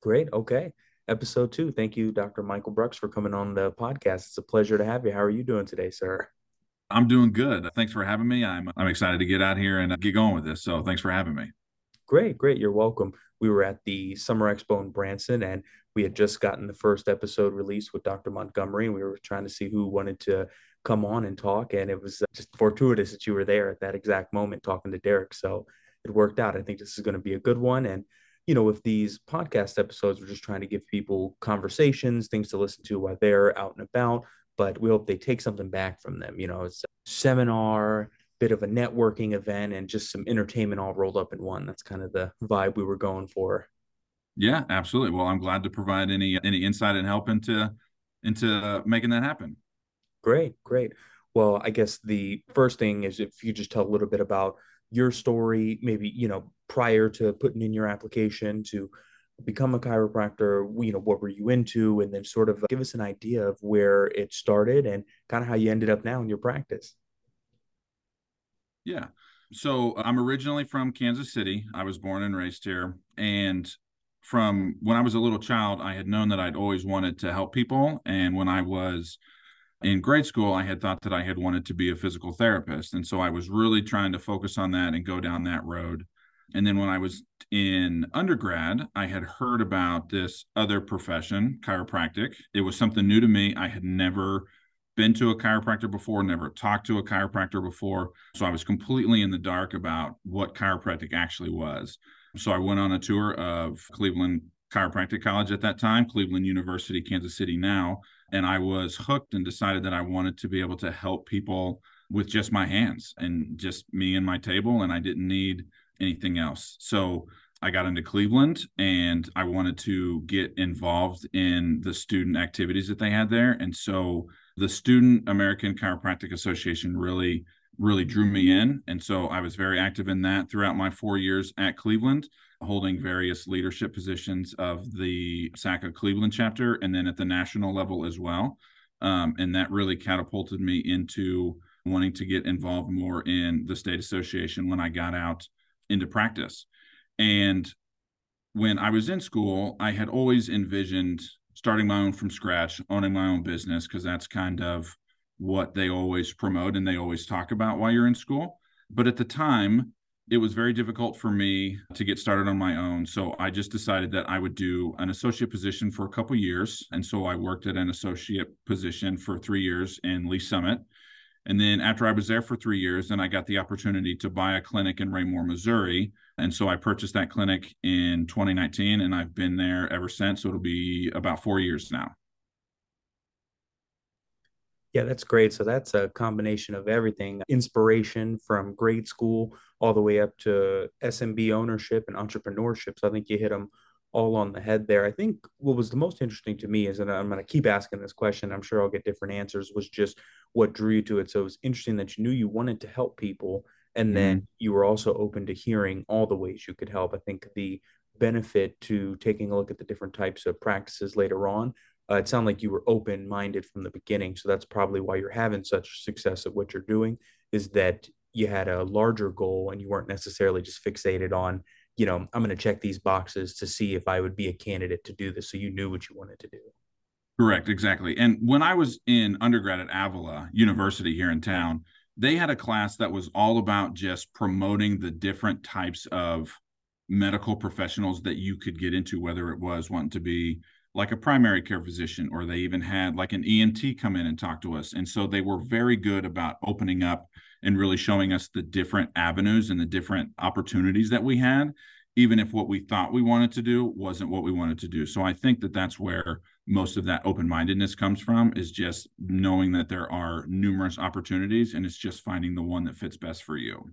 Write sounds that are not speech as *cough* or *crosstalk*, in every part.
Great. Okay. Episode two. Thank you, Dr. Michael Brucks, for coming on the podcast. It's a pleasure to have you. How are you doing today, sir? I'm doing good. Thanks for having me. I'm I'm excited to get out here and uh, get going with this. So thanks for having me. Great, great. You're welcome. We were at the Summer Expo in Branson and we had just gotten the first episode released with Dr. Montgomery. And we were trying to see who wanted to come on and talk. And it was uh, just fortuitous that you were there at that exact moment talking to Derek. So it worked out. I think this is going to be a good one. And you know, with these podcast episodes, we're just trying to give people conversations, things to listen to while they're out and about. But we hope they take something back from them. You know, it's a seminar, bit of a networking event, and just some entertainment all rolled up in one. That's kind of the vibe we were going for. Yeah, absolutely. Well, I'm glad to provide any any insight and help into into making that happen. Great, great. Well, I guess the first thing is if you just tell a little bit about your story, maybe, you know, prior to putting in your application to become a chiropractor, you know, what were you into? And then sort of give us an idea of where it started and kind of how you ended up now in your practice. Yeah. So I'm originally from Kansas City. I was born and raised here. And from when I was a little child, I had known that I'd always wanted to help people. And when I was in grade school, I had thought that I had wanted to be a physical therapist. And so I was really trying to focus on that and go down that road. And then when I was in undergrad, I had heard about this other profession, chiropractic. It was something new to me. I had never been to a chiropractor before, never talked to a chiropractor before. So I was completely in the dark about what chiropractic actually was. So I went on a tour of Cleveland Chiropractic College at that time, Cleveland University, Kansas City now and I was hooked and decided that I wanted to be able to help people with just my hands and just me and my table, and I didn't need anything else. So I got into Cleveland and I wanted to get involved in the student activities that they had there. And so the Student American Chiropractic Association really, really drew me in. And so I was very active in that throughout my four years at Cleveland holding various leadership positions of the SACA Cleveland chapter and then at the national level as well. Um, and that really catapulted me into wanting to get involved more in the state association when I got out into practice. And when I was in school, I had always envisioned starting my own from scratch, owning my own business, because that's kind of what they always promote and they always talk about while you're in school. But at the time, it was very difficult for me to get started on my own. So I just decided that I would do an associate position for a couple years. And so I worked at an associate position for three years in Lee Summit. And then after I was there for three years, then I got the opportunity to buy a clinic in Raymore, Missouri. And so I purchased that clinic in 2019 and I've been there ever since. So it'll be about four years now. Yeah, that's great. So that's a combination of everything inspiration from grade school all the way up to SMB ownership and entrepreneurship. So I think you hit them all on the head there. I think what was the most interesting to me is, and I'm going to keep asking this question, I'm sure I'll get different answers, was just what drew you to it. So it was interesting that you knew you wanted to help people. And then mm-hmm. you were also open to hearing all the ways you could help. I think the benefit to taking a look at the different types of practices later on uh, it sounded like you were open minded from the beginning. So that's probably why you're having such success at what you're doing is that you had a larger goal and you weren't necessarily just fixated on, you know, I'm going to check these boxes to see if I would be a candidate to do this. So you knew what you wanted to do. Correct, exactly. And when I was in undergrad at Avila University here in town, they had a class that was all about just promoting the different types of medical professionals that you could get into, whether it was wanting to be like a primary care physician, or they even had like an ENT come in and talk to us. And so they were very good about opening up and really showing us the different avenues and the different opportunities that we had, even if what we thought we wanted to do wasn't what we wanted to do. So I think that that's where most of that open mindedness comes from is just knowing that there are numerous opportunities and it's just finding the one that fits best for you.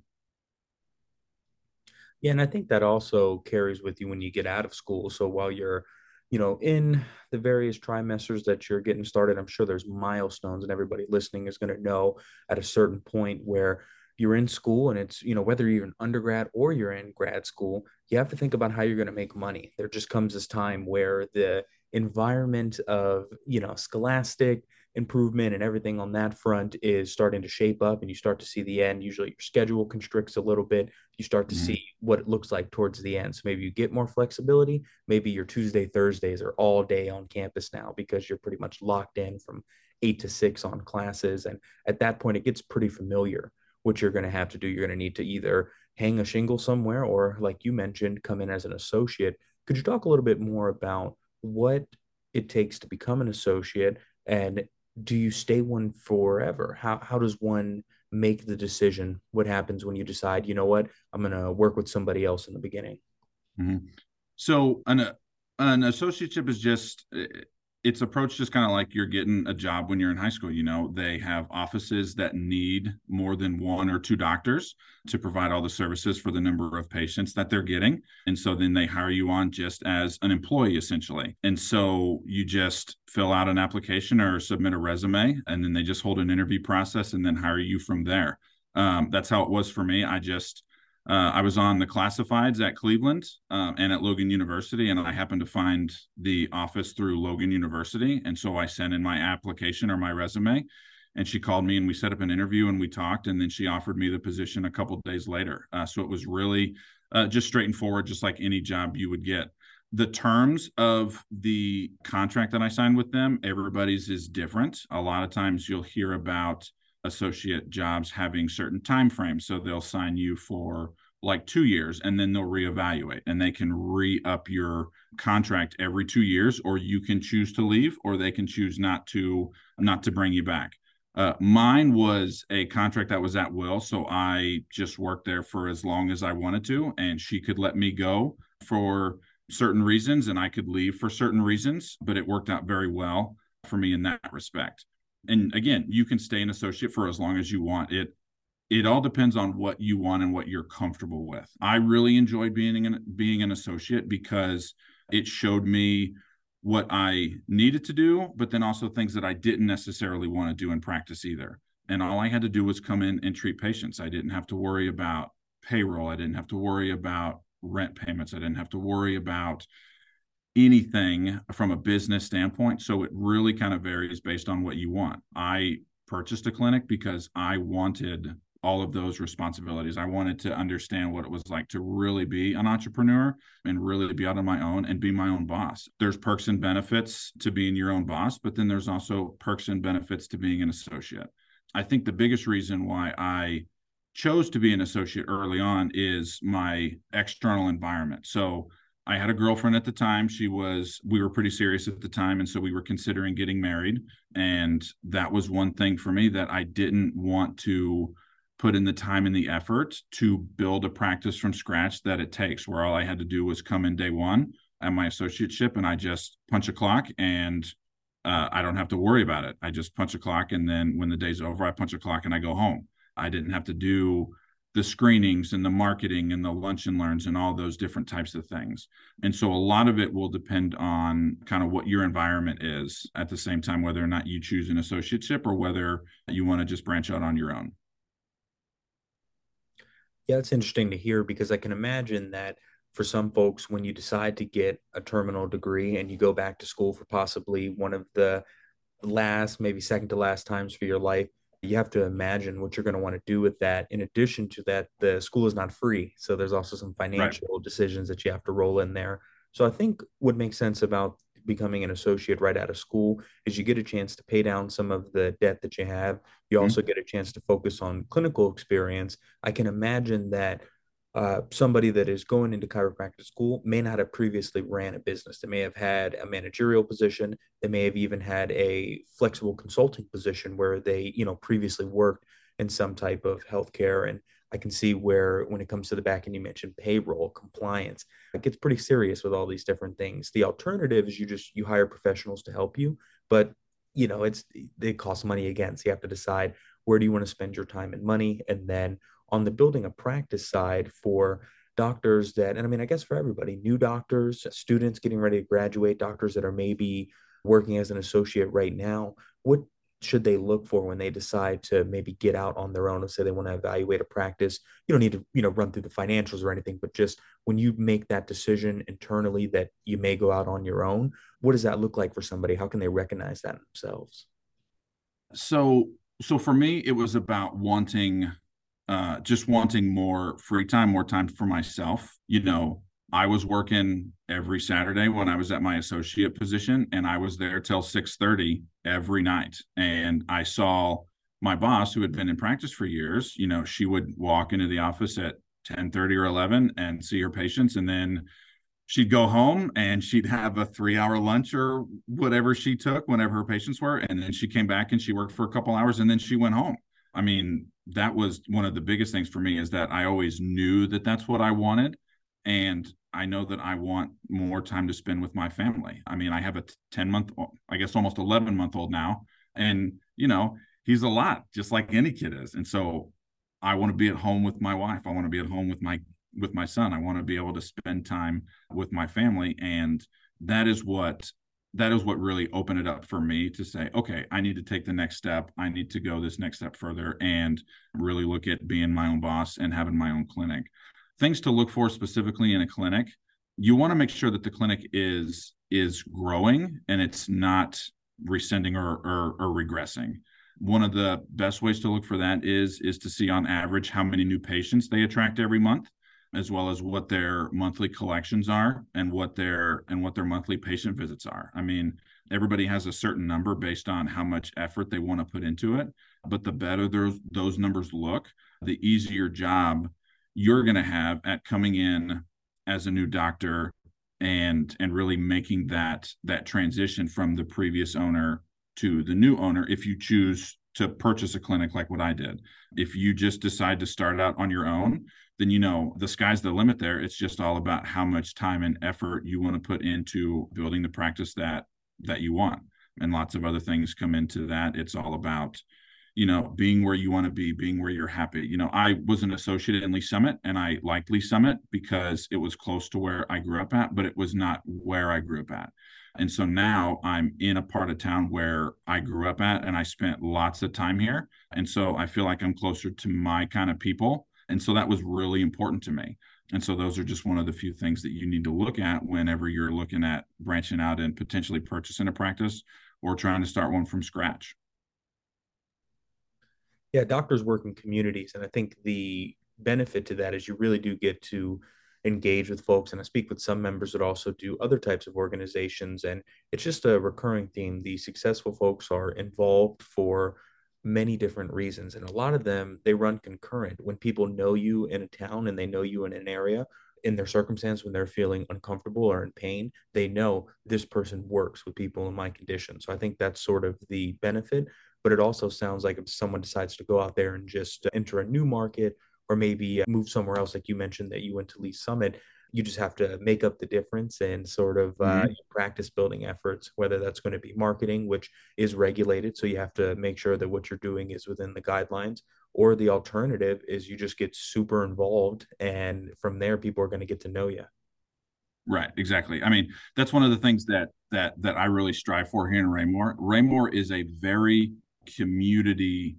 Yeah, and I think that also carries with you when you get out of school. So while you're you know, in the various trimesters that you're getting started, I'm sure there's milestones, and everybody listening is going to know at a certain point where you're in school and it's, you know, whether you're in undergrad or you're in grad school, you have to think about how you're going to make money. There just comes this time where the environment of, you know, scholastic improvement and everything on that front is starting to shape up and you start to see the end. Usually your schedule constricts a little bit. You start to mm-hmm. see what it looks like towards the end. So maybe you get more flexibility. Maybe your Tuesday, Thursdays are all day on campus now because you're pretty much locked in from eight to six on classes. And at that point, it gets pretty familiar what you're going to have to do. You're going to need to either hang a shingle somewhere or, like you mentioned, come in as an associate. Could you talk a little bit more about what it takes to become an associate and do you stay one forever? How how does one make the decision? What happens when you decide, you know what, I'm going to work with somebody else in the beginning? Mm-hmm. So an an associateship is just it's approached just kind of like you're getting a job when you're in high school. You know, they have offices that need more than one or two doctors to provide all the services for the number of patients that they're getting. And so then they hire you on just as an employee, essentially. And so you just fill out an application or submit a resume, and then they just hold an interview process and then hire you from there. Um, that's how it was for me. I just uh, I was on the classifieds at Cleveland uh, and at Logan University, and I happened to find the office through Logan University. And so I sent in my application or my resume, and she called me and we set up an interview and we talked. And then she offered me the position a couple days later. Uh, so it was really uh, just straight and forward, just like any job you would get. The terms of the contract that I signed with them, everybody's is different. A lot of times you'll hear about associate jobs having certain time frames. So they'll sign you for like two years and then they'll reevaluate and they can re-up your contract every two years or you can choose to leave or they can choose not to not to bring you back uh, mine was a contract that was at will so i just worked there for as long as i wanted to and she could let me go for certain reasons and i could leave for certain reasons but it worked out very well for me in that respect and again, you can stay an associate for as long as you want. It it all depends on what you want and what you're comfortable with. I really enjoyed being an being an associate because it showed me what I needed to do, but then also things that I didn't necessarily want to do in practice either. And all I had to do was come in and treat patients. I didn't have to worry about payroll. I didn't have to worry about rent payments. I didn't have to worry about anything from a business standpoint. So it really kind of varies based on what you want. I purchased a clinic because I wanted all of those responsibilities. I wanted to understand what it was like to really be an entrepreneur and really be out on my own and be my own boss. There's perks and benefits to being your own boss, but then there's also perks and benefits to being an associate. I think the biggest reason why I chose to be an associate early on is my external environment. So I had a girlfriend at the time. She was, we were pretty serious at the time. And so we were considering getting married. And that was one thing for me that I didn't want to put in the time and the effort to build a practice from scratch that it takes, where all I had to do was come in day one at my associateship and I just punch a clock and uh, I don't have to worry about it. I just punch a clock. And then when the day's over, I punch a clock and I go home. I didn't have to do the screenings and the marketing and the lunch and learns and all those different types of things. And so a lot of it will depend on kind of what your environment is at the same time, whether or not you choose an associateship or whether you want to just branch out on your own. Yeah, it's interesting to hear because I can imagine that for some folks, when you decide to get a terminal degree and you go back to school for possibly one of the last, maybe second to last times for your life, you have to imagine what you're going to want to do with that. In addition to that, the school is not free. So there's also some financial right. decisions that you have to roll in there. So I think what makes sense about becoming an associate right out of school is you get a chance to pay down some of the debt that you have. You mm-hmm. also get a chance to focus on clinical experience. I can imagine that uh, somebody that is going into chiropractic school may not have previously ran a business. They may have had a managerial position. They may have even had a flexible consulting position where they, you know, previously worked in some type of healthcare. And I can see where, when it comes to the back end, you mentioned payroll, compliance, it gets pretty serious with all these different things. The alternative is you just you hire professionals to help you, but you know it's they cost money again. So you have to decide where do you want to spend your time and money, and then on the building a practice side for doctors that, and I mean, I guess for everybody, new doctors, students getting ready to graduate, doctors that are maybe working as an associate right now, what should they look for when they decide to maybe get out on their own and say they want to evaluate a practice? You don't need to you know run through the financials or anything but just when you make that decision internally that you may go out on your own what does that look like for somebody? How can they recognize that themselves? So so for me, it was about wanting uh just wanting more free time, more time for myself. You know, I was working every Saturday when I was at my associate position and I was there till 6:30 every night. And I saw my boss who had been in practice for years, you know, she would walk into the office at ten thirty or 11 and see her patients and then she'd go home and she'd have a three hour lunch or whatever she took whenever her patients were and then she came back and she worked for a couple hours and then she went home i mean that was one of the biggest things for me is that i always knew that that's what i wanted and i know that i want more time to spend with my family i mean i have a 10 month i guess almost 11 month old now and you know he's a lot just like any kid is and so I want to be at home with my wife. I want to be at home with my with my son. I want to be able to spend time with my family and that is what that is what really opened it up for me to say, okay, I need to take the next step. I need to go this next step further and really look at being my own boss and having my own clinic. Things to look for specifically in a clinic. You want to make sure that the clinic is is growing and it's not rescinding or, or, or regressing one of the best ways to look for that is is to see on average how many new patients they attract every month as well as what their monthly collections are and what their and what their monthly patient visits are i mean everybody has a certain number based on how much effort they want to put into it but the better those those numbers look the easier job you're going to have at coming in as a new doctor and and really making that that transition from the previous owner to the new owner if you choose to purchase a clinic like what I did. If you just decide to start out on your own, then you know the sky's the limit there. It's just all about how much time and effort you want to put into building the practice that that you want. And lots of other things come into that. It's all about you know, being where you want to be, being where you're happy. You know, I was an associate in Lee Summit and I liked Lee Summit because it was close to where I grew up at, but it was not where I grew up at. And so now I'm in a part of town where I grew up at and I spent lots of time here. And so I feel like I'm closer to my kind of people. And so that was really important to me. And so those are just one of the few things that you need to look at whenever you're looking at branching out and potentially purchasing a practice or trying to start one from scratch. Yeah, doctors work in communities. And I think the benefit to that is you really do get to engage with folks and I speak with some members that also do other types of organizations and it's just a recurring theme the successful folks are involved for many different reasons and a lot of them they run concurrent when people know you in a town and they know you in an area in their circumstance when they're feeling uncomfortable or in pain they know this person works with people in my condition so i think that's sort of the benefit but it also sounds like if someone decides to go out there and just enter a new market or maybe uh, move somewhere else, like you mentioned that you went to Lee Summit. You just have to make up the difference and sort of uh, mm-hmm. practice building efforts, whether that's going to be marketing, which is regulated. So you have to make sure that what you're doing is within the guidelines, or the alternative is you just get super involved. And from there, people are going to get to know you. Right, exactly. I mean, that's one of the things that that that I really strive for here in Raymore. Raymore is a very community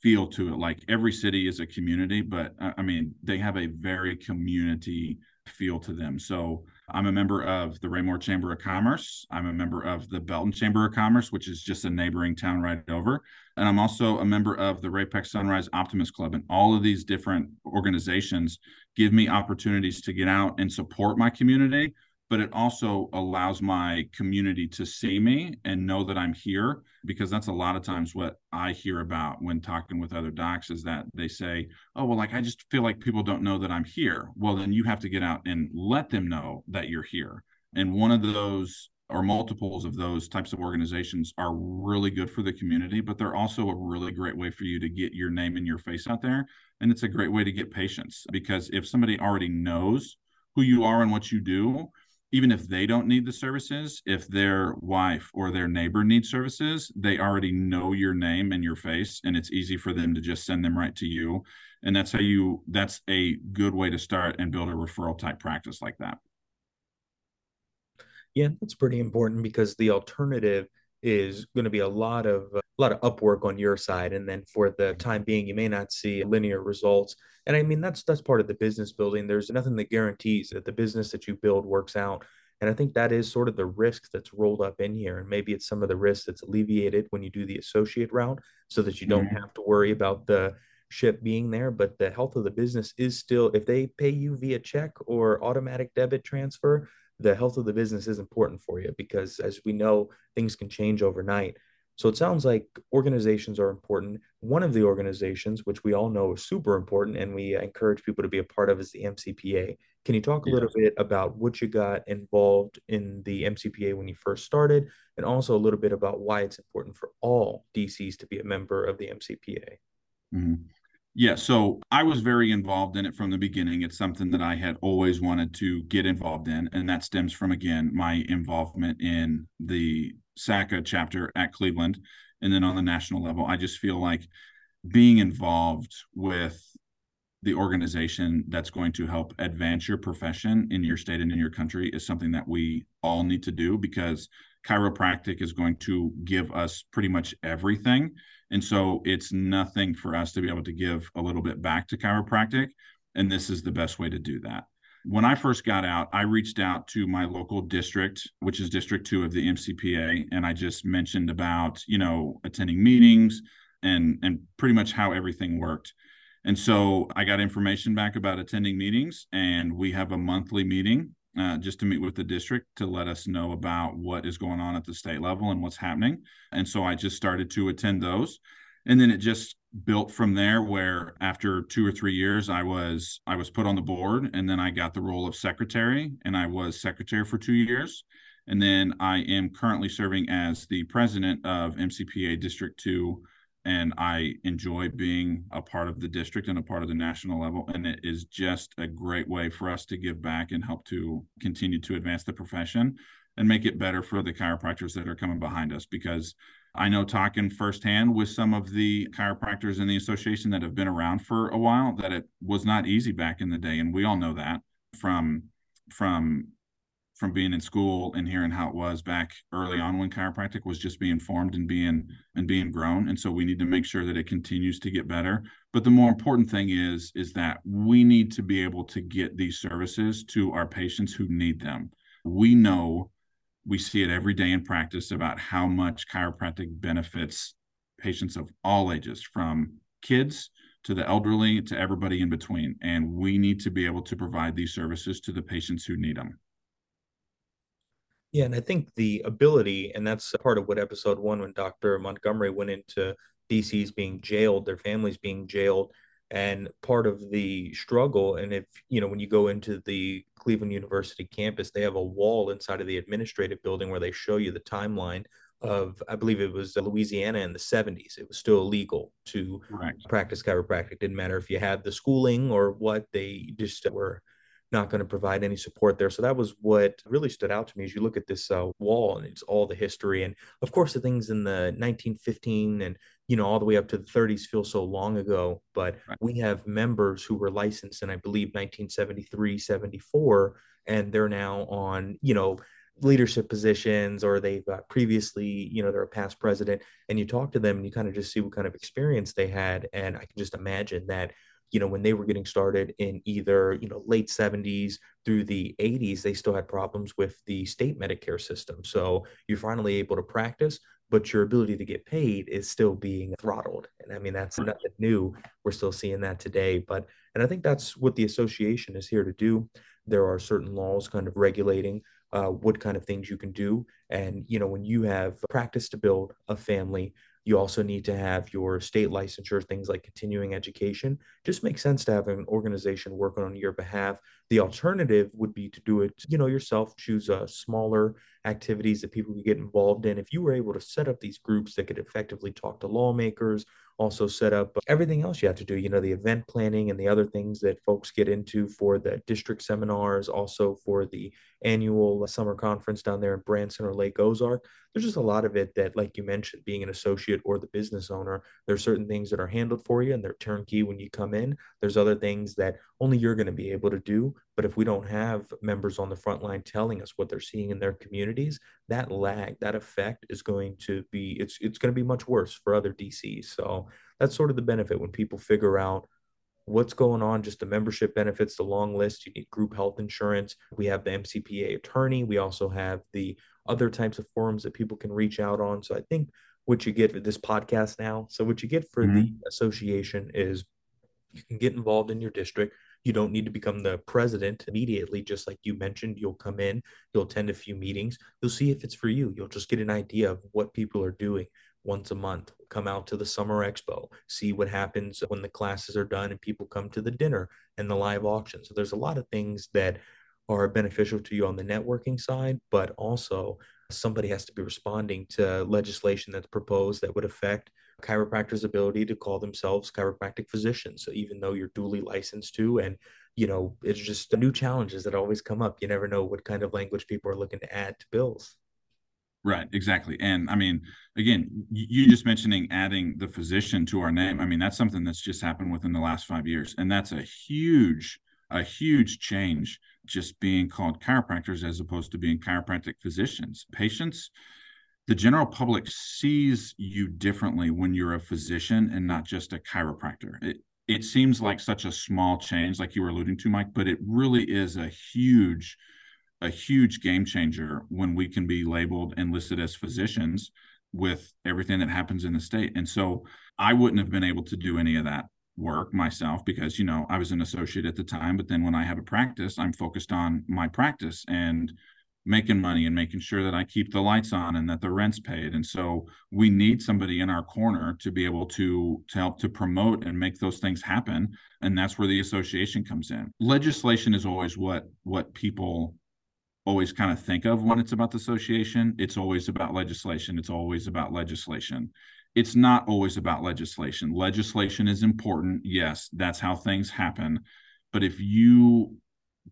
feel to it. Like every city is a community, but uh, I mean, they have a very community feel to them. So I'm a member of the Raymore Chamber of Commerce. I'm a member of the Belton Chamber of Commerce, which is just a neighboring town right over. And I'm also a member of the Ray-Pec Sunrise Optimist Club. And all of these different organizations give me opportunities to get out and support my community but it also allows my community to see me and know that I'm here because that's a lot of times what I hear about when talking with other docs is that they say, "Oh, well like I just feel like people don't know that I'm here." Well, then you have to get out and let them know that you're here. And one of those or multiples of those types of organizations are really good for the community, but they're also a really great way for you to get your name and your face out there. And it's a great way to get patients because if somebody already knows who you are and what you do, even if they don't need the services, if their wife or their neighbor needs services, they already know your name and your face, and it's easy for them to just send them right to you. And that's how you, that's a good way to start and build a referral type practice like that. Yeah, that's pretty important because the alternative is going to be a lot of a lot of upwork on your side and then for the time being you may not see linear results and i mean that's that's part of the business building there's nothing that guarantees that the business that you build works out And I think that is sort of the risk that's rolled up in here. And maybe it's some of the risk that's alleviated when you do the associate route so that you don't mm-hmm. have to worry about the ship being there. But the health of the business is still, if they pay you via check or automatic debit transfer, the health of the business is important for you because as we know, things can change overnight. So it sounds like organizations are important. One of the organizations, which we all know is super important and we encourage people to be a part of, is the MCPA. Can you talk a little bit about what you got involved in the MCPA when you first started, and also a little bit about why it's important for all DCs to be a member of the MCPA? Mm-hmm. Yeah, so I was very involved in it from the beginning. It's something that I had always wanted to get involved in, and that stems from again my involvement in the SACA chapter at Cleveland, and then on the national level. I just feel like being involved with the organization that's going to help advance your profession in your state and in your country is something that we all need to do because chiropractic is going to give us pretty much everything. And so it's nothing for us to be able to give a little bit back to chiropractic. And this is the best way to do that. When I first got out, I reached out to my local district, which is District 2 of the MCPA, and I just mentioned about, you know, attending meetings and and pretty much how everything worked. And so I got information back about attending meetings, and we have a monthly meeting uh, just to meet with the district to let us know about what is going on at the state level and what's happening. And so I just started to attend those. And then it just built from there where after two or three years i was i was put on the board and then i got the role of secretary and i was secretary for two years and then i am currently serving as the president of mcpa district 2 and I enjoy being a part of the district and a part of the national level. And it is just a great way for us to give back and help to continue to advance the profession and make it better for the chiropractors that are coming behind us. Because I know talking firsthand with some of the chiropractors in the association that have been around for a while that it was not easy back in the day. And we all know that from from from being in school and hearing how it was back early on when chiropractic was just being formed and being and being grown and so we need to make sure that it continues to get better but the more important thing is is that we need to be able to get these services to our patients who need them we know we see it every day in practice about how much chiropractic benefits patients of all ages from kids to the elderly to everybody in between and we need to be able to provide these services to the patients who need them yeah, and I think the ability, and that's part of what episode one, when Dr. Montgomery went into DC's being jailed, their families being jailed, and part of the struggle. And if you know, when you go into the Cleveland University campus, they have a wall inside of the administrative building where they show you the timeline of, I believe it was uh, Louisiana in the 70s. It was still illegal to right. practice chiropractic. Didn't matter if you had the schooling or what, they just were not going to provide any support there. So that was what really stood out to me as you look at this uh, wall and it's all the history. And of course, the things in the 1915 and, you know, all the way up to the 30s feel so long ago. But right. we have members who were licensed in, I believe, 1973, 74, and they're now on, you know, leadership positions or they've uh, previously, you know, they're a past president. And you talk to them and you kind of just see what kind of experience they had. And I can just imagine that you know, when they were getting started in either, you know, late 70s through the 80s, they still had problems with the state Medicare system. So you're finally able to practice, but your ability to get paid is still being throttled. And I mean, that's nothing new. We're still seeing that today. But, and I think that's what the association is here to do. There are certain laws kind of regulating uh, what kind of things you can do. And, you know, when you have practice to build a family, you also need to have your state licensure, things like continuing education. Just makes sense to have an organization working on your behalf. The alternative would be to do it, you know, yourself, choose a smaller activities that people could get involved in. If you were able to set up these groups that could effectively talk to lawmakers, also set up uh, everything else you have to do, you know, the event planning and the other things that folks get into for the district seminars, also for the annual summer conference down there in Branson or Lake Ozark. There's just a lot of it that, like you mentioned, being an associate or the business owner, there's certain things that are handled for you and they're turnkey when you come in. There's other things that only you're going to be able to do. But if we don't have members on the front line telling us what they're seeing in their communities, that lag, that effect is going to be it's it's going to be much worse for other DCs. So that's sort of the benefit when people figure out what's going on, just the membership benefits, the long list. You need group health insurance. We have the MCPA attorney. We also have the other types of forums that people can reach out on. So I think what you get for this podcast now, so what you get for mm-hmm. the association is you can get involved in your district. You don't need to become the president immediately, just like you mentioned. You'll come in, you'll attend a few meetings, you'll see if it's for you. You'll just get an idea of what people are doing once a month. Come out to the summer expo, see what happens when the classes are done and people come to the dinner and the live auction. So there's a lot of things that are beneficial to you on the networking side, but also somebody has to be responding to legislation that's proposed that would affect chiropractors' ability to call themselves chiropractic physicians. So even though you're duly licensed to, and you know, it's just the new challenges that always come up. You never know what kind of language people are looking to add to bills. Right, exactly. And I mean, again, you just mentioning adding the physician to our name. I mean, that's something that's just happened within the last five years. And that's a huge, a huge change just being called chiropractors as opposed to being chiropractic physicians. Patients, the general public sees you differently when you're a physician and not just a chiropractor. It, it seems like such a small change, like you were alluding to, Mike, but it really is a huge, a huge game changer when we can be labeled and listed as physicians with everything that happens in the state. And so I wouldn't have been able to do any of that work myself because you know I was an associate at the time but then when I have a practice I'm focused on my practice and making money and making sure that I keep the lights on and that the rent's paid and so we need somebody in our corner to be able to to help to promote and make those things happen and that's where the association comes in legislation is always what what people always kind of think of when it's about the association it's always about legislation it's always about legislation it's not always about legislation. Legislation is important. Yes, that's how things happen. But if you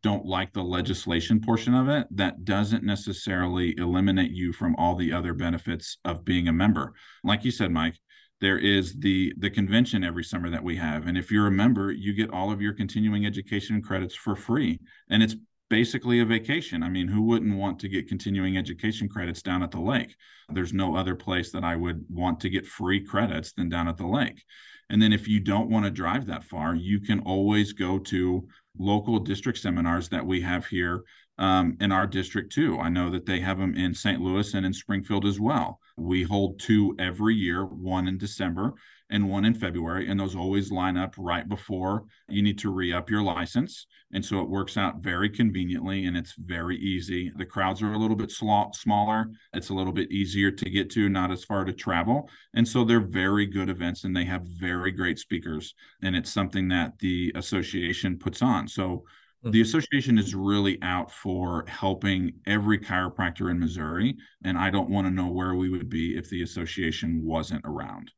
don't like the legislation portion of it, that doesn't necessarily eliminate you from all the other benefits of being a member. Like you said, Mike, there is the the convention every summer that we have and if you're a member you get all of your continuing education credits for free and it's basically a vacation. I mean, who wouldn't want to get continuing education credits down at the lake? There's no other place that I would want to get free credits than down at the lake. And then if you don't want to drive that far, you can always go to local district seminars that we have here um, in our district too. I know that they have them in St. Louis and in Springfield as well. We hold two every year, one in December and one in February, and those always line up right before you need to re up your license. And so it works out very conveniently and it's very easy. The crowds are a little bit sl- smaller, it's a little bit easier to get to, not as far to travel. And so they're very good events and they have very great speakers. And it's something that the association puts on. So the mm-hmm. association is really out for helping every chiropractor in Missouri. And I don't want to know where we would be if the association wasn't around.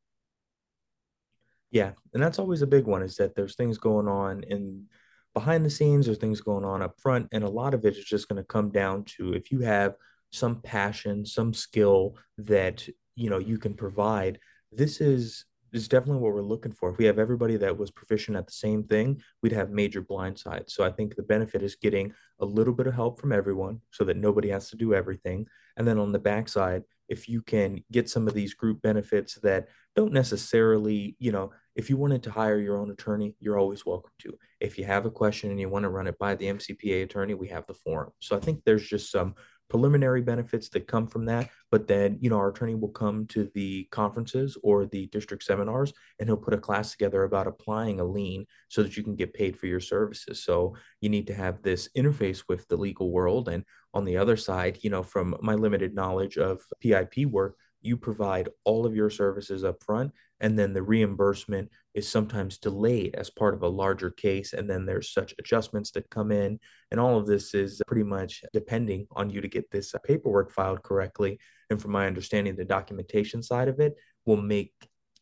Yeah, and that's always a big one is that there's things going on in behind the scenes, there's things going on up front, and a lot of it is just going to come down to if you have some passion, some skill that you know you can provide. This is is definitely what we're looking for. If we have everybody that was proficient at the same thing, we'd have major blind sides. So I think the benefit is getting a little bit of help from everyone so that nobody has to do everything. And then on the backside, if you can get some of these group benefits that don't necessarily, you know, if you wanted to hire your own attorney, you're always welcome to. If you have a question and you want to run it by the MCPA attorney, we have the forum. So I think there's just some preliminary benefits that come from that. But then, you know, our attorney will come to the conferences or the district seminars and he'll put a class together about applying a lien so that you can get paid for your services. So you need to have this interface with the legal world. And on the other side, you know, from my limited knowledge of PIP work, you provide all of your services up front and then the reimbursement is sometimes delayed as part of a larger case and then there's such adjustments that come in. And all of this is pretty much depending on you to get this paperwork filed correctly. And from my understanding the documentation side of it will make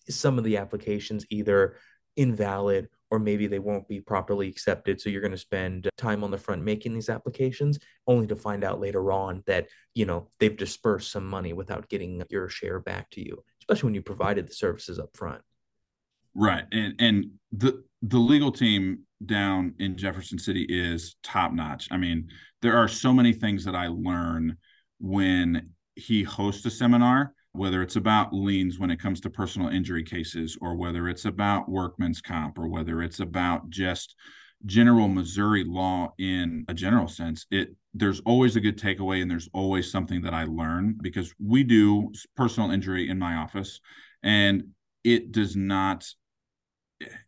some of the applications either invalid or maybe they won't be properly accepted. So you're going to spend time on the front making these applications only to find out later on that, you know, they've dispersed some money without getting your share back to you, especially when you provided the services up front. Right. And and the the legal team down in Jefferson City is top notch. I mean, there are so many things that I learn when he hosts a seminar whether it's about liens when it comes to personal injury cases, or whether it's about workman's comp, or whether it's about just general Missouri law in a general sense, it there's always a good takeaway and there's always something that I learn because we do personal injury in my office and it does not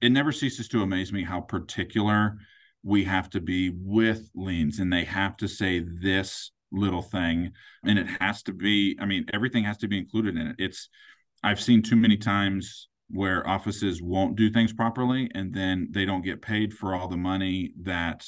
it never ceases to amaze me how particular we have to be with liens and they have to say this little thing and it has to be i mean everything has to be included in it. It's i've seen too many times where offices won't do things properly and then they don't get paid for all the money that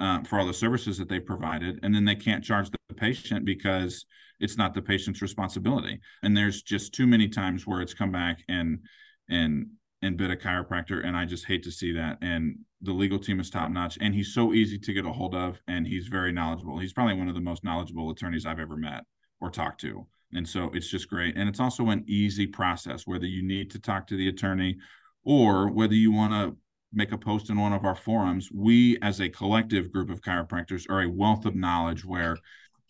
uh, for all the services that they provided and then they can't charge the patient because it's not the patient's responsibility. And there's just too many times where it's come back and and and bit a chiropractor and i just hate to see that. And the legal team is top notch and he's so easy to get a hold of and he's very knowledgeable. He's probably one of the most knowledgeable attorneys i've ever met or talked to. And so it's just great. And it's also an easy process whether you need to talk to the attorney or whether you want to make a post in one of our forums. We as a collective group of chiropractors are a wealth of knowledge where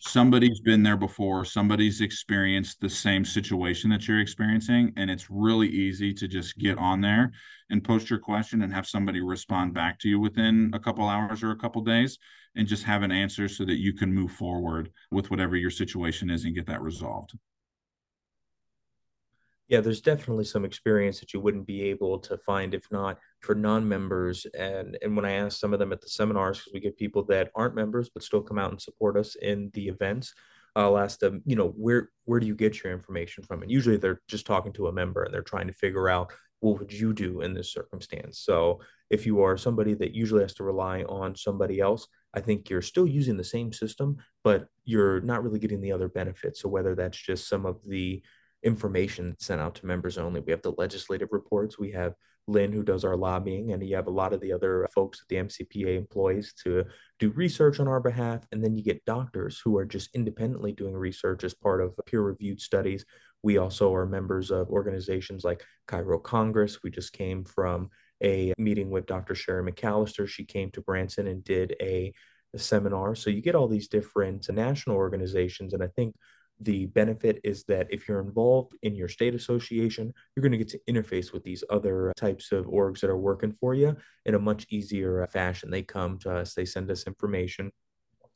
somebody's been there before somebody's experienced the same situation that you're experiencing and it's really easy to just get on there and post your question and have somebody respond back to you within a couple hours or a couple days and just have an answer so that you can move forward with whatever your situation is and get that resolved yeah, there's definitely some experience that you wouldn't be able to find if not for non-members. And and when I ask some of them at the seminars, because we get people that aren't members but still come out and support us in the events, I'll ask them, you know, where where do you get your information from? And usually they're just talking to a member and they're trying to figure out what would you do in this circumstance. So if you are somebody that usually has to rely on somebody else, I think you're still using the same system, but you're not really getting the other benefits. So whether that's just some of the information sent out to members only. We have the legislative reports. We have Lynn, who does our lobbying, and you have a lot of the other folks at the MCPA employees to do research on our behalf. And then you get doctors who are just independently doing research as part of peer reviewed studies. We also are members of organizations like ChiroCongress. We just came from a meeting with Dr. Sherry McAllister. She came to Branson and did a, a seminar. So you get all these different national organizations. And I think the benefit is that if you're involved in your state association, you're going to get to interface with these other types of orgs that are working for you in a much easier fashion. They come to us, they send us information.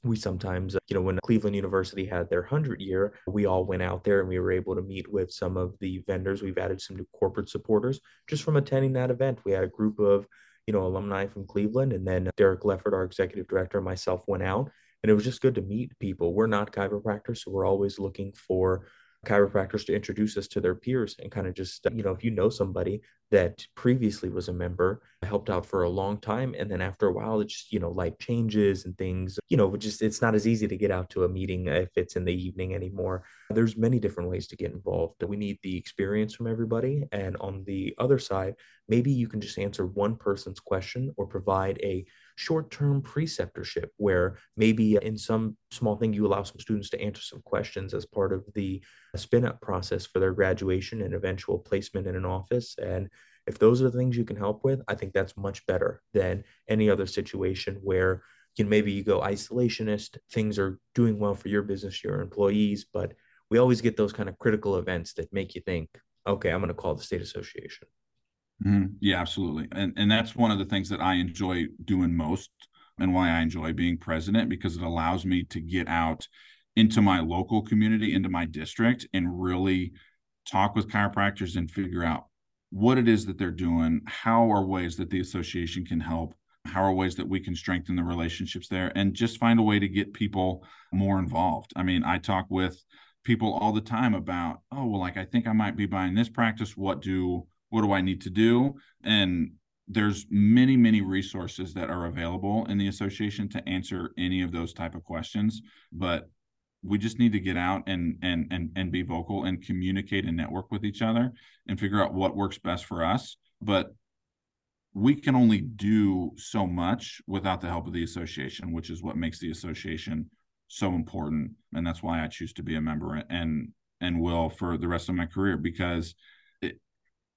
We sometimes, you know, when Cleveland University had their 100 year, we all went out there and we were able to meet with some of the vendors. We've added some new corporate supporters just from attending that event. We had a group of, you know, alumni from Cleveland, and then Derek Leffert, our executive director, and myself went out and it was just good to meet people. We're not chiropractors, so we're always looking for chiropractors to introduce us to their peers and kind of just you know if you know somebody that previously was a member helped out for a long time and then after a while it just you know life changes and things you know just it's not as easy to get out to a meeting if it's in the evening anymore. There's many different ways to get involved. We need the experience from everybody. And on the other side maybe you can just answer one person's question or provide a short-term preceptorship where maybe in some small thing you allow some students to answer some questions as part of the spin-up process for their graduation and eventual placement in an office. And if those are the things you can help with i think that's much better than any other situation where you know, maybe you go isolationist things are doing well for your business your employees but we always get those kind of critical events that make you think okay i'm going to call the state association Mm-hmm. Yeah, absolutely. And and that's one of the things that I enjoy doing most and why I enjoy being president because it allows me to get out into my local community, into my district and really talk with chiropractors and figure out what it is that they're doing, how are ways that the association can help, how are ways that we can strengthen the relationships there and just find a way to get people more involved. I mean, I talk with people all the time about, oh, well, like I think I might be buying this practice. What do what do I need to do? And there's many, many resources that are available in the association to answer any of those type of questions. But we just need to get out and and and and be vocal and communicate and network with each other and figure out what works best for us. But we can only do so much without the help of the association, which is what makes the association so important. And that's why I choose to be a member and and will for the rest of my career because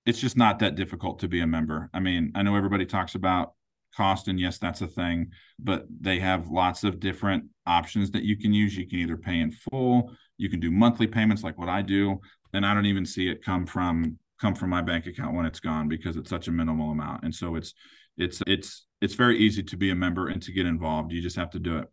it's just not that difficult to be a member. I mean, I know everybody talks about cost, and yes, that's a thing, but they have lots of different options that you can use. You can either pay in full, you can do monthly payments like what I do. and I don't even see it come from come from my bank account when it's gone because it's such a minimal amount. And so it's it's it's it's very easy to be a member and to get involved. You just have to do it.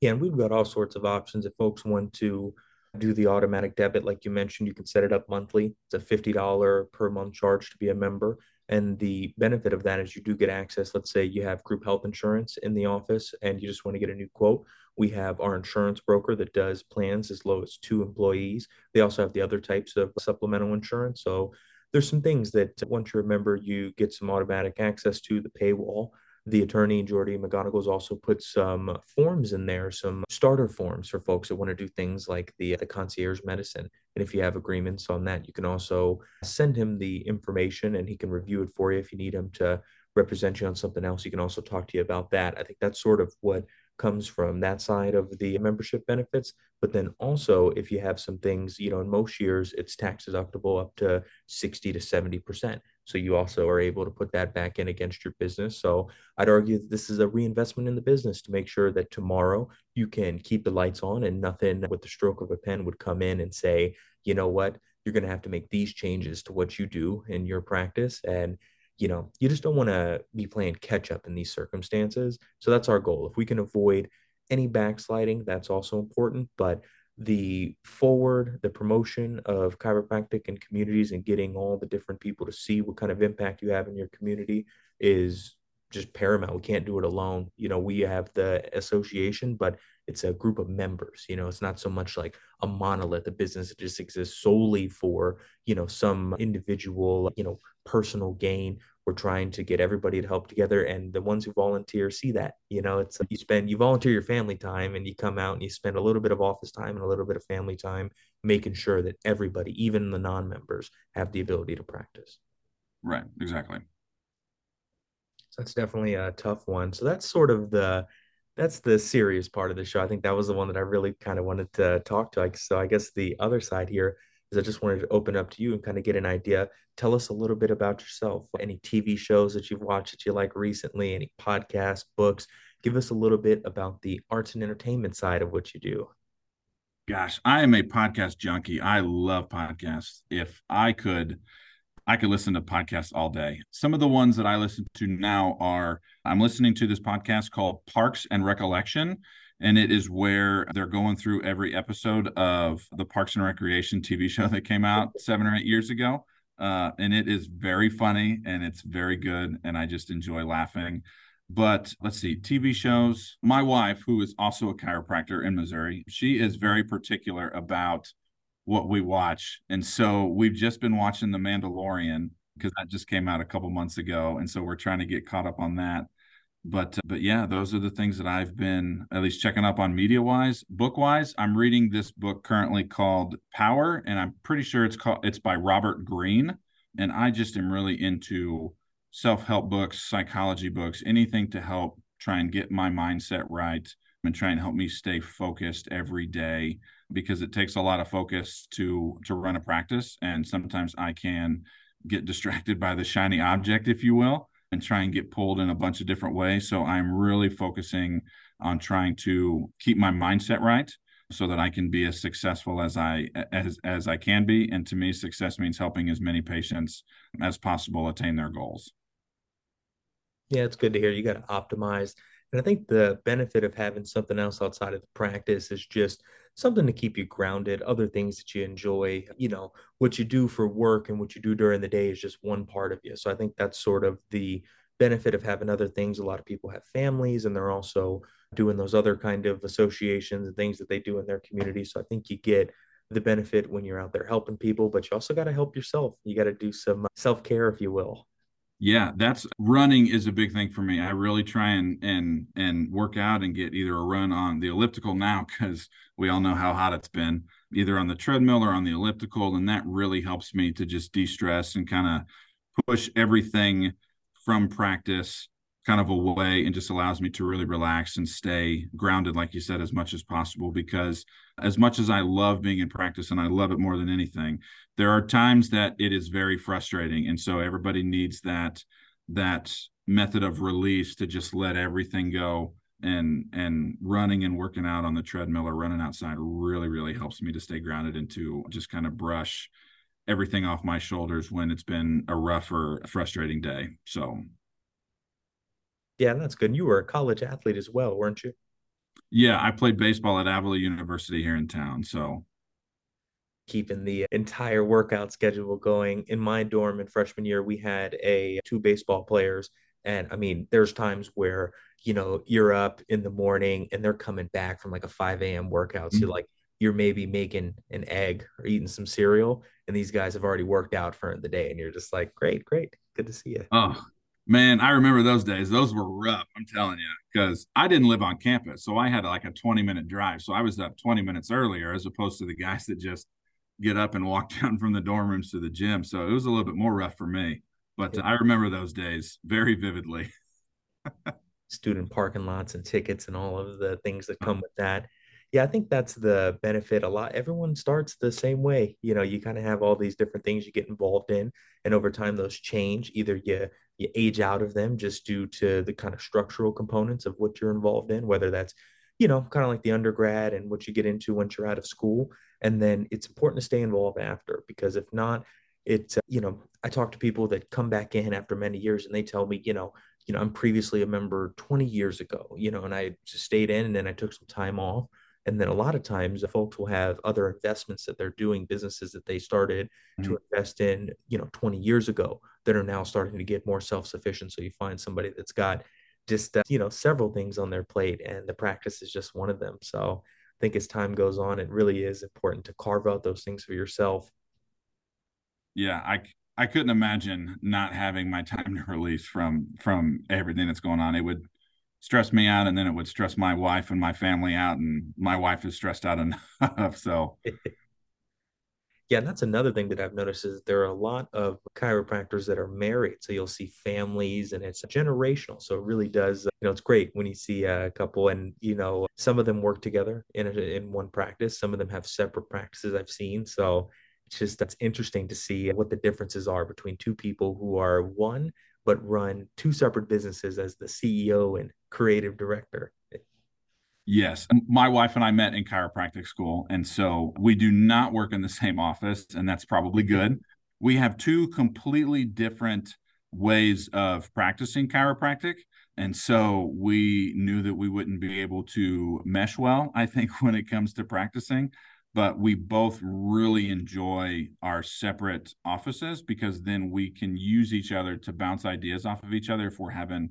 Yeah, and we've got all sorts of options if folks want to do the automatic debit, like you mentioned, you can set it up monthly. It's a $50 per month charge to be a member. And the benefit of that is you do get access. Let's say you have group health insurance in the office and you just want to get a new quote. We have our insurance broker that does plans as low as two employees. They also have the other types of supplemental insurance. So there's some things that once you're a member, you get some automatic access to the paywall the attorney Jordy McGonigal's also put some forms in there, some starter forms for folks that want to do things like the the concierge medicine. And if you have agreements on that, you can also send him the information and he can review it for you if you need him to represent you on something else. He can also talk to you about that. I think that's sort of what comes from that side of the membership benefits. But then also, if you have some things, you know, in most years, it's tax deductible up to 60 to 70%. So you also are able to put that back in against your business. So I'd argue that this is a reinvestment in the business to make sure that tomorrow you can keep the lights on and nothing with the stroke of a pen would come in and say, you know what, you're going to have to make these changes to what you do in your practice. And you know, you just don't want to be playing catch up in these circumstances. So that's our goal. If we can avoid any backsliding, that's also important. But the forward, the promotion of chiropractic in communities and getting all the different people to see what kind of impact you have in your community is just paramount. We can't do it alone. You know, we have the association, but it's a group of members. You know, it's not so much like a monolith, a business that just exists solely for, you know, some individual, you know, personal gain. We're trying to get everybody to help together. And the ones who volunteer see that. You know, it's you spend, you volunteer your family time and you come out and you spend a little bit of office time and a little bit of family time making sure that everybody, even the non members, have the ability to practice. Right. Exactly. So that's definitely a tough one. So that's sort of the that's the serious part of the show. I think that was the one that I really kind of wanted to talk to. So I guess the other side here I just wanted to open up to you and kind of get an idea. Tell us a little bit about yourself. Any TV shows that you've watched that you like recently, any podcasts, books. Give us a little bit about the arts and entertainment side of what you do. Gosh, I am a podcast junkie. I love podcasts. If I could I could listen to podcasts all day. Some of the ones that I listen to now are I'm listening to this podcast called Parks and Recollection. And it is where they're going through every episode of the Parks and Recreation TV *laughs* show that came out seven or eight years ago. Uh, and it is very funny and it's very good. And I just enjoy laughing. But let's see, TV shows. My wife, who is also a chiropractor in Missouri, she is very particular about what we watch. And so we've just been watching The Mandalorian because that just came out a couple months ago. And so we're trying to get caught up on that. But uh, but yeah, those are the things that I've been at least checking up on media wise. Book wise, I'm reading this book currently called Power, and I'm pretty sure it's called it's by Robert Greene. And I just am really into self-help books, psychology books, anything to help try and get my mindset right and try and help me stay focused every day because it takes a lot of focus to to run a practice and sometimes i can get distracted by the shiny object if you will and try and get pulled in a bunch of different ways. So i'm really focusing on trying to keep my mindset right so that i can be as successful as i as as i can be. And to me success means helping as many patients as possible attain their goals. Yeah it's good to hear you got to optimize. And I think the benefit of having something else outside of the practice is just something to keep you grounded, other things that you enjoy. You know, what you do for work and what you do during the day is just one part of you. So I think that's sort of the benefit of having other things. A lot of people have families and they're also doing those other kind of associations and things that they do in their community. So I think you get the benefit when you're out there helping people, but you also got to help yourself. You got to do some uh, self care, if you will. Yeah, that's running is a big thing for me. I really try and and and work out and get either a run on the elliptical now because we all know how hot it's been, either on the treadmill or on the elliptical, and that really helps me to just de-stress and kind of push everything from practice kind of away and just allows me to really relax and stay grounded like you said as much as possible because as much as I love being in practice and I love it more than anything there are times that it is very frustrating and so everybody needs that that method of release to just let everything go and and running and working out on the treadmill or running outside really really helps me to stay grounded and to just kind of brush everything off my shoulders when it's been a rough or frustrating day. So yeah, that's good. You were a college athlete as well, weren't you? Yeah, I played baseball at Avila University here in town. So keeping the entire workout schedule going. In my dorm in freshman year, we had a two baseball players. And I mean, there's times where, you know, you're up in the morning and they're coming back from like a 5 a.m. workout. So mm-hmm. like you're maybe making an egg or eating some cereal, and these guys have already worked out for the day. And you're just like, great, great. Good to see you. Oh, man, I remember those days. Those were rough. I'm telling you, because I didn't live on campus. So I had like a 20 minute drive. So I was up 20 minutes earlier as opposed to the guys that just get up and walk *laughs* down from the dorm rooms to the gym. So it was a little bit more rough for me, but yeah. I remember those days very vividly. *laughs* Student parking lots and tickets and all of the things that uh-huh. come with that. Yeah, I think that's the benefit a lot. Everyone starts the same way. You know, you kind of have all these different things you get involved in, and over time those change. Either you you age out of them just due to the kind of structural components of what you're involved in, whether that's you know, kind of like the undergrad and what you get into once you're out of school. And then it's important to stay involved after because if not, it, uh, you know, I talk to people that come back in after many years and they tell me, you know, you know, I'm previously a member 20 years ago, you know, and I just stayed in and then I took some time off. And then a lot of times the folks will have other investments that they're doing, businesses that they started mm-hmm. to invest in, you know, 20 years ago that are now starting to get more self-sufficient. So you find somebody that's got just uh, you know several things on their plate and the practice is just one of them so i think as time goes on it really is important to carve out those things for yourself yeah i i couldn't imagine not having my time to release from from everything that's going on it would stress me out and then it would stress my wife and my family out and my wife is stressed out *laughs* enough so *laughs* Yeah, and that's another thing that I've noticed is there are a lot of chiropractors that are married. So you'll see families and it's generational. So it really does, uh, you know, it's great when you see a couple and, you know, some of them work together in, a, in one practice. Some of them have separate practices I've seen. So it's just, that's interesting to see what the differences are between two people who are one, but run two separate businesses as the CEO and creative director. Yes. My wife and I met in chiropractic school. And so we do not work in the same office, and that's probably good. We have two completely different ways of practicing chiropractic. And so we knew that we wouldn't be able to mesh well, I think, *laughs* when it comes to practicing. But we both really enjoy our separate offices because then we can use each other to bounce ideas off of each other if we're having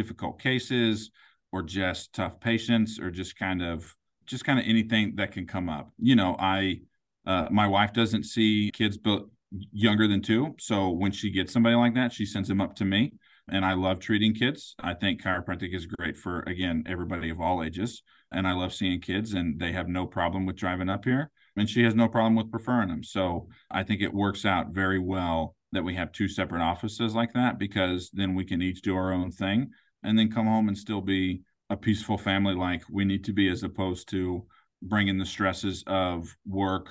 difficult cases or just tough patients or just kind of just kind of anything that can come up. You know, I uh, my wife doesn't see kids but younger than two, so when she gets somebody like that, she sends them up to me. And I love treating kids. I think chiropractic is great for again everybody of all ages. And I love seeing kids, and they have no problem with driving up here, and she has no problem with preferring them. So I think it works out very well that we have two separate offices like that because then we can each do our own thing and then come home and still be a peaceful family like we need to be as opposed to bringing the stresses of work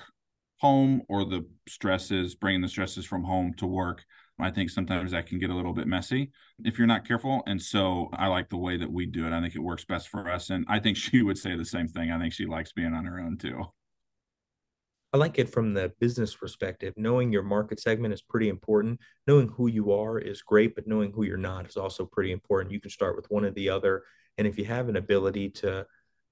home or the stresses bringing the stresses from home to work. I think sometimes that can get a little bit messy if you're not careful and so i like the way that we do it. I think it works best for us and i think *laughs* she would say the same thing. I think she likes being on her own too I like it from the business perspective. Knowing your market segment is pretty important. Knowing who you are is great, but knowing who you're not is also pretty important. You can start with one or the other. And if you have an ability to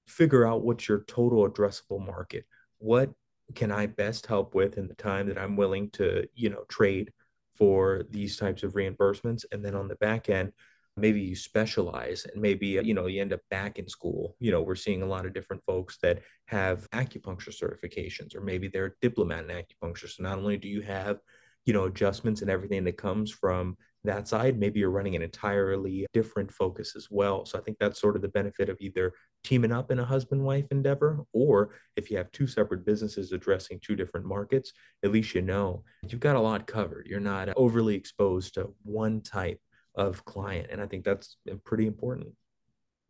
figure out what's your total addressable market, what can I best help with in the time that I'm willing to, you know, trade for these types of reimbursements? And then on the back end, maybe you specialize and maybe uh, you know you end up back in school you know we're seeing a lot of different folks that have acupuncture certifications or maybe they're a diplomat in acupuncture. So not only do you have you know adjustments and everything that comes from that side maybe you're running an entirely different focus as well. So i think that's sort of the benefit of either teaming up in a husband wife endeavor or if you have two separate businesses addressing two different markets at least you know you've got a lot covered. You're not overly exposed to one type of client. And I think that's pretty important.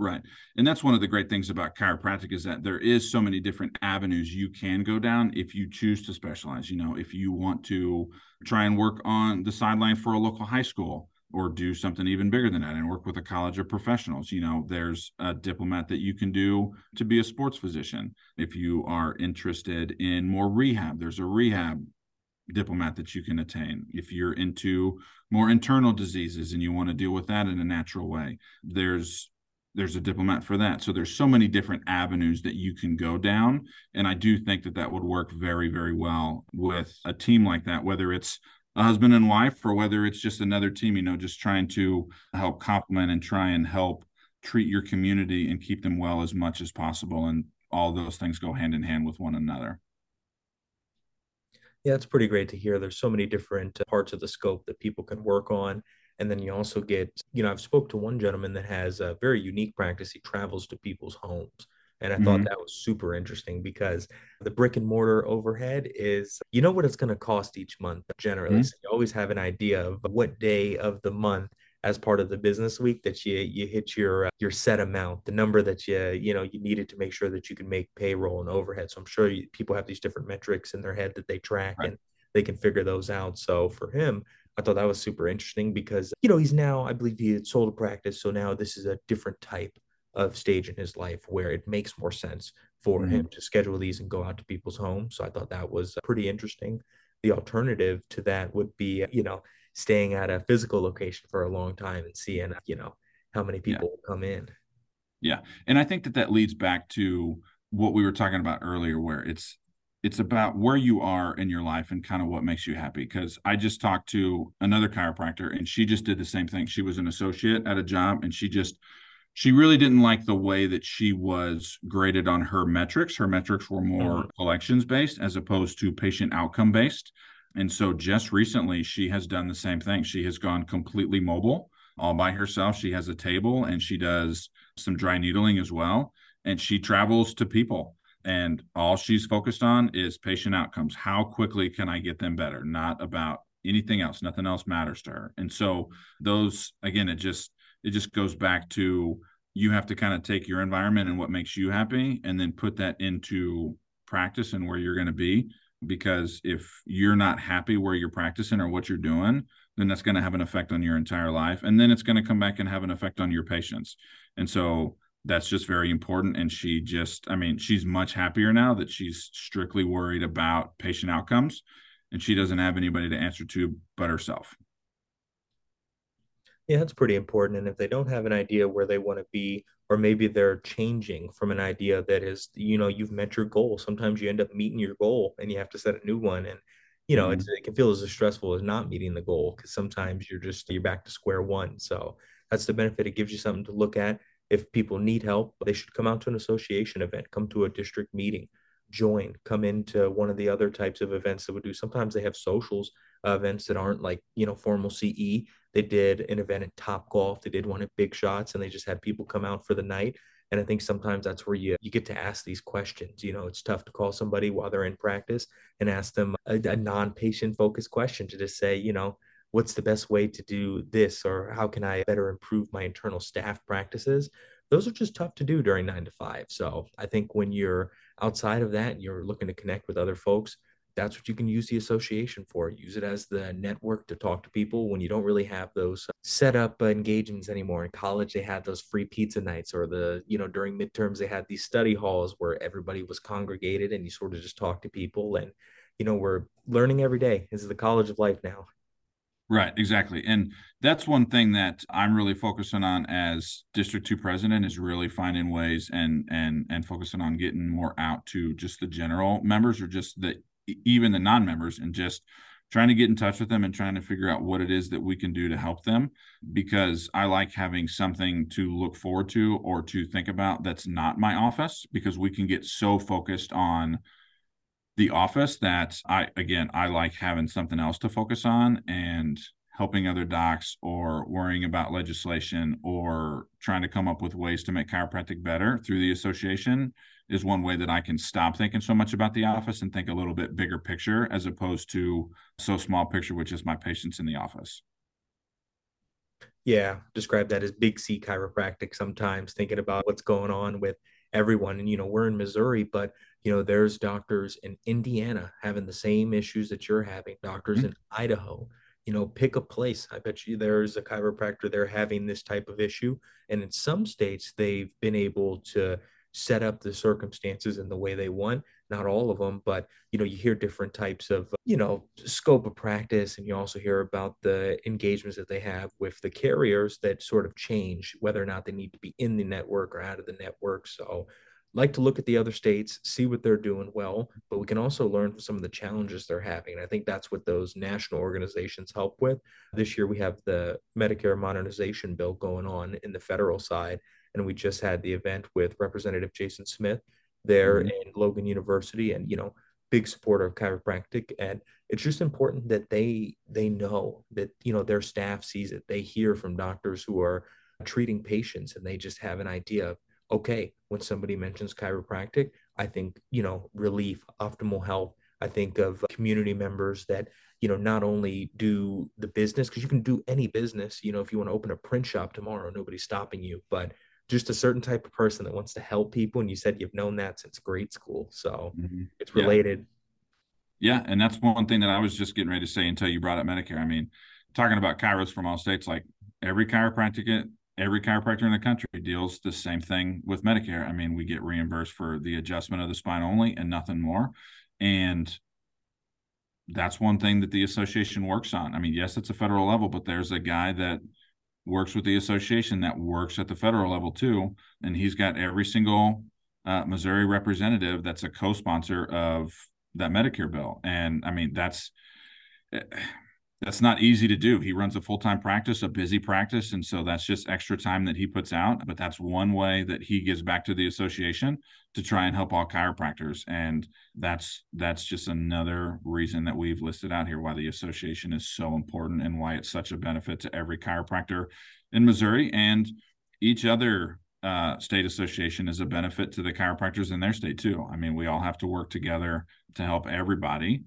Right. And that's one of the great things about chiropractic is that there is so many different avenues you can go down if you choose to specialize. You know, if you want to try and work on the sideline for a local high school, or do something even bigger than that and work with a college of professionals. You know, there's a diplomat that you can do to be a sports physician. If you are interested in more rehab, there's a rehab diplomat that you can attain. If you're into more internal diseases and you want to deal with that in a natural way, there's there's a diplomat for that. So there's so many different avenues that you can go down, and I do think that that would work very very well with a team like that, whether it's a husband and wife or whether it's just another team. You know, just trying to help complement and try and help treat your community and keep them well as much as possible, and all those things go hand in hand with one another. Yeah, it's pretty great to hear. There's so many different parts of the scope that people can work on. And then you also get, you know, I've spoke to one gentleman that has a very unique practice. He travels to people's homes. And I mm-hmm. thought that was super interesting because the brick and mortar overhead is, you know, what it's going to cost each month generally. Mm-hmm. So you always have an idea of what day of the month as part of the business week that you you hit your uh, your set amount, the number that you you know you needed to make sure that you can make payroll and overhead. So I'm sure you, people have these different metrics in their head that they track right. and they can figure those out. So for him, I thought that was super interesting because you know he's now I believe he had sold a practice, so now this is a different type of stage in his life where it makes more sense for mm-hmm. him to schedule these and go out to people's homes. So I thought that was pretty interesting. The alternative to that would be, you know, staying at a physical location for a long time and seeing you know how many people yeah. come in. Yeah. And i think that that leads back to what we were talking about earlier where it's it's about where you are in your life and kind of what makes you happy. Because i just talked to another chiropractor and she just did the same thing. She was an associate at a job and she just she really didn't like the way that she was graded on her metrics. Her metrics were more mm-hmm. collections based as opposed to patient outcome based and so just recently, she has done the same thing. She has gone completely mobile all by herself. She has a table and she does some dry needling as well. And she travels to people. And all she's focused on is patient outcomes. How quickly can I get them better? Not about anything else. Nothing else matters to her. And so those again, it just it just goes back to you have to kind of take your environment and what makes you happy and then put that into practice and where you're going to be because if you're not happy where you're practicing or what you're doing then that's going to have an effect on your entire life and then it's going to come back and have an effect on your patients and so that's just very important and she just i mean she's much happier now that she's strictly worried about patient outcomes and she doesn't have anybody to answer to but herself yeah, that's pretty important. And if they don't have an idea where they want to be, or maybe they're changing from an idea that is, you know, you've met your goal. Sometimes you end up meeting your goal and you have to set a new one. And, you know, mm-hmm. it can feel as stressful as not meeting the goal because sometimes you're just, you're back to square one. So that's the benefit. It gives you something to look at. If people need help, they should come out to an association event, come to a district meeting, join, come into one of the other types of events that we do. Sometimes they have socials uh, events that aren't like, you know, formal CE they did an event at Top Golf. They did one at Big Shots, and they just had people come out for the night. And I think sometimes that's where you you get to ask these questions. You know, it's tough to call somebody while they're in practice and ask them a, a non-patient focused question to just say, you know, what's the best way to do this, or how can I better improve my internal staff practices? Those are just tough to do during nine to five. So I think when you're outside of that, you're looking to connect with other folks that's what you can use the association for. Use it as the network to talk to people when you don't really have those uh, set up engagements anymore. In college, they had those free pizza nights, or the, you know, during midterms, they had these study halls where everybody was congregated and you sort of just talk to people. And, you know, we're learning every day. This is the college of life now. Right, exactly. And that's one thing that I'm really focusing on as District 2 president is really finding ways and and and focusing on getting more out to just the general members or just the even the non-members and just trying to get in touch with them and trying to figure out what it is that we can do to help them because I like having something to look forward to or to think about that's not my office because we can get so focused on the office that I again I like having something else to focus on and helping other docs or worrying about legislation or trying to come up with ways to make chiropractic better through the association is one way that I can stop thinking so much about the office and think a little bit bigger picture as opposed to so small picture, which is my patients in the office. Yeah, describe that as big C chiropractic sometimes, thinking about what's going on with everyone. And, you know, we're in Missouri, but, you know, there's doctors in Indiana having the same issues that you're having, doctors mm-hmm. in Idaho, you know, pick a place. I bet you there's a chiropractor there having this type of issue. And in some states, they've been able to set up the circumstances in the way they want. Not all of them, but you know, you hear different types of, you know, scope of practice, and you also hear about the engagements that they have with the carriers that sort of change whether or not they need to be in the network or out of the network. So like to look at the other states, see what they're doing well, but we can also learn from some of the challenges they're having. And I think that's what those national organizations help with. This year, we have the Medicare modernization bill going on in the federal side. And we just had the event with Representative Jason Smith there mm-hmm. in Logan University. And, you know, big supporter of chiropractic and it's just important that they they know that you know their staff sees it they hear from doctors who are treating patients and they just have an idea of okay, when somebody mentions chiropractic, I think, you know, relief, optimal health. I think of community members that, you know, not only do the business, because you can do any business, you know, if you want to open a print shop tomorrow, nobody's stopping you, but just a certain type of person that wants to help people. And you said you've known that since grade school. So mm-hmm. it's related. Yeah. yeah. And that's one thing that I was just getting ready to say until you brought up Medicare. I mean, talking about chiros from all states, like every chiropractic every chiropractor in the country deals the same thing with Medicare. I mean, we get reimbursed for the adjustment of the spine only and nothing more. And that's one thing that the association works on. I mean, yes, it's a federal level, but there's a guy that works with the association that works at the federal level too. And he's got every single uh, Missouri representative that's a co sponsor of that Medicare bill. And I mean, that's. Eh, that's not easy to do. He runs a full time practice, a busy practice. And so that's just extra time that he puts out. But that's one way that he gives back to the association to try and help all chiropractors. And that's that's just another reason that we've listed out here why the association is so important and why it's such a benefit to every chiropractor in Missouri. And each other uh, state association is a benefit to the chiropractors in their state too. I mean, we all have to work together to help everybody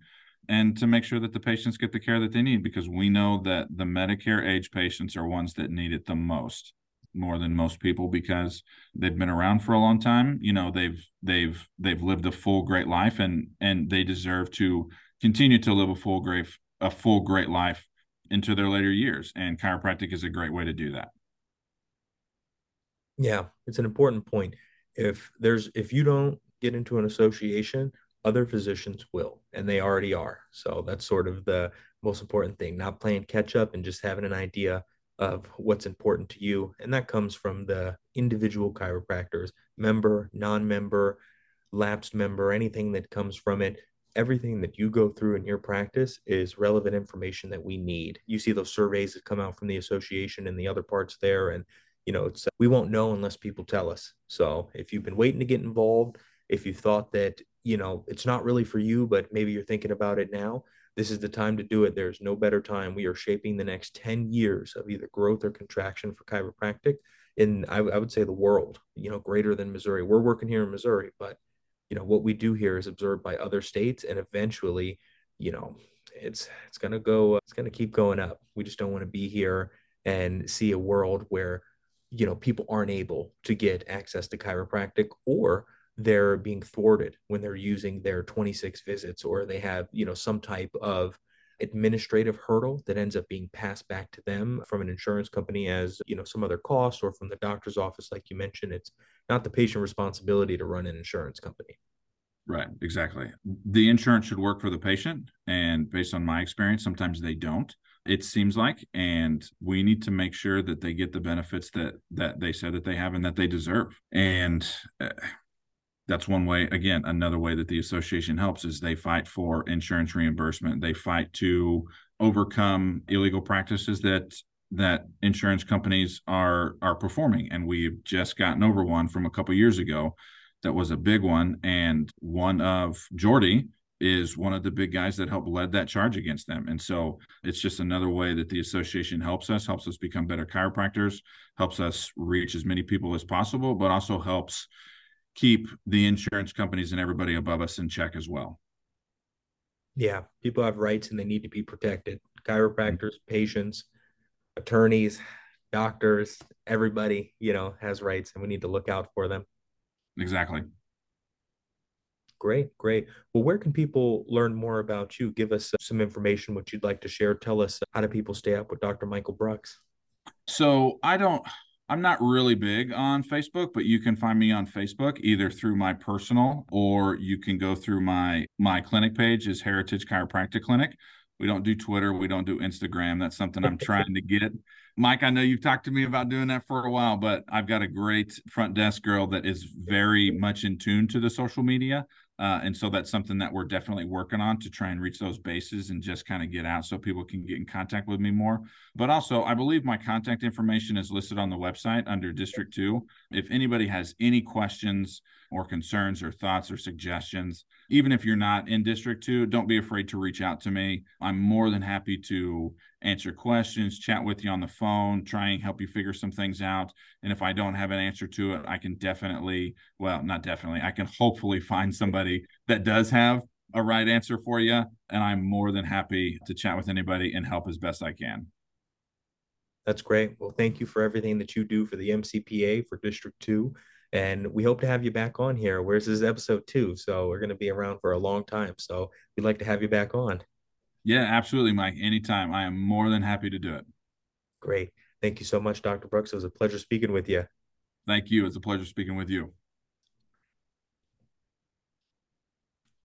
and to make sure that the patients get the care that they need because we know that the Medicare age patients are ones that need it the most more than most people because they've been around for a long time you know they've they've they've lived a full great life and and they deserve to continue to live a full great a full great life into their later years and chiropractic is a great way to do that. Yeah it's an important point. If there's if you don't get into an association other physicians will, and they already are. So that's sort of the most important thing, not playing catch up and just having an idea of what's important to you. And that comes from the individual chiropractors, member, non member, lapsed member, anything that comes from it. Everything that you go through in your practice is relevant information that we need. You see those surveys that come out from the association and the other parts there, and you know, it's we won't know unless people tell us. So if you've been waiting to get involved, if you thought that you know it's not really for you but maybe you're thinking about it now this is the time to do it. There's no better time. We are shaping the next 10 years of either growth or contraction for chiropractic in I, I would say the world you know greater than missouri. We're working here in missouri but you know what we do here is observed by other states and eventually you know it's it's going to go it's going to keep going up. We just don't want to be here and see a world where you know people aren't able to get access to chiropractic or they're being thwarted when they're using their 26 visits or they have you know some type of administrative hurdle that ends up being passed back to them from an insurance company as you know some other cost or from the doctor's office like you mentioned it's not the patient responsibility to run an insurance company. Right exactly. The insurance should work for the patient and based on my experience sometimes they don't it seems like and we need to make sure that they get the benefits that that they said that they have and that they deserve. And uh, that's one way again another way that the association helps is they fight for insurance reimbursement. They fight to overcome illegal practices that that insurance companies are are performing. And we've just gotten over one from a couple years ago that was a big one. And one of jordy is one of the big guys that helped lead that charge against them. And so it's just another way that the association helps us helps us become better chiropractors helps us reach as many people as possible but also helps keep the insurance companies and everybody above us in check as well. Yeah, people have rights and they need to be protected. Mm-hmm. Chiropractors, patients, attorneys, doctors, everybody, you know, has rights and we need to look out for them. Exactly. Great, great. Well, where can people learn more about you? Give us some information, what you'd like to share. Tell us how do people stay up with Dr. Michael Brucks? So I don't, I'm not really big on Facebook, but you can find me on Facebook either through my personal or you can go through my my clinic page is Heritage Chiropractic Clinic. We don't do Twitter, we don't do Instagram. That's something I'm *laughs* trying to get. Mike, I know you've talked to me about doing that for a while, but I've got a great front desk girl that is very much in tune to the social media. Uh, and so that's something that we're definitely working on to try and reach those bases and just kind of get out so people can get in contact with me more. But also, I believe my contact information is listed on the website under District 2. If anybody has any questions or concerns or thoughts or suggestions, even if you're not in District 2, don't be afraid to reach out to me. I'm more than happy to answer questions, chat with you on the phone, try and help you figure some things out. And if I don't have an answer to it, I can definitely, well, not definitely, I can hopefully find somebody that does have a right answer for you. And I'm more than happy to chat with anybody and help as best I can. That's great. Well, thank you for everything that you do for the MCPA for District 2. And we hope to have you back on here. Where's this episode two? So we're going to be around for a long time. So we'd like to have you back on. Yeah, absolutely, Mike. Anytime. I am more than happy to do it. Great. Thank you so much, Dr. Brucks. It was a pleasure speaking with you. Thank you. It's a pleasure speaking with you.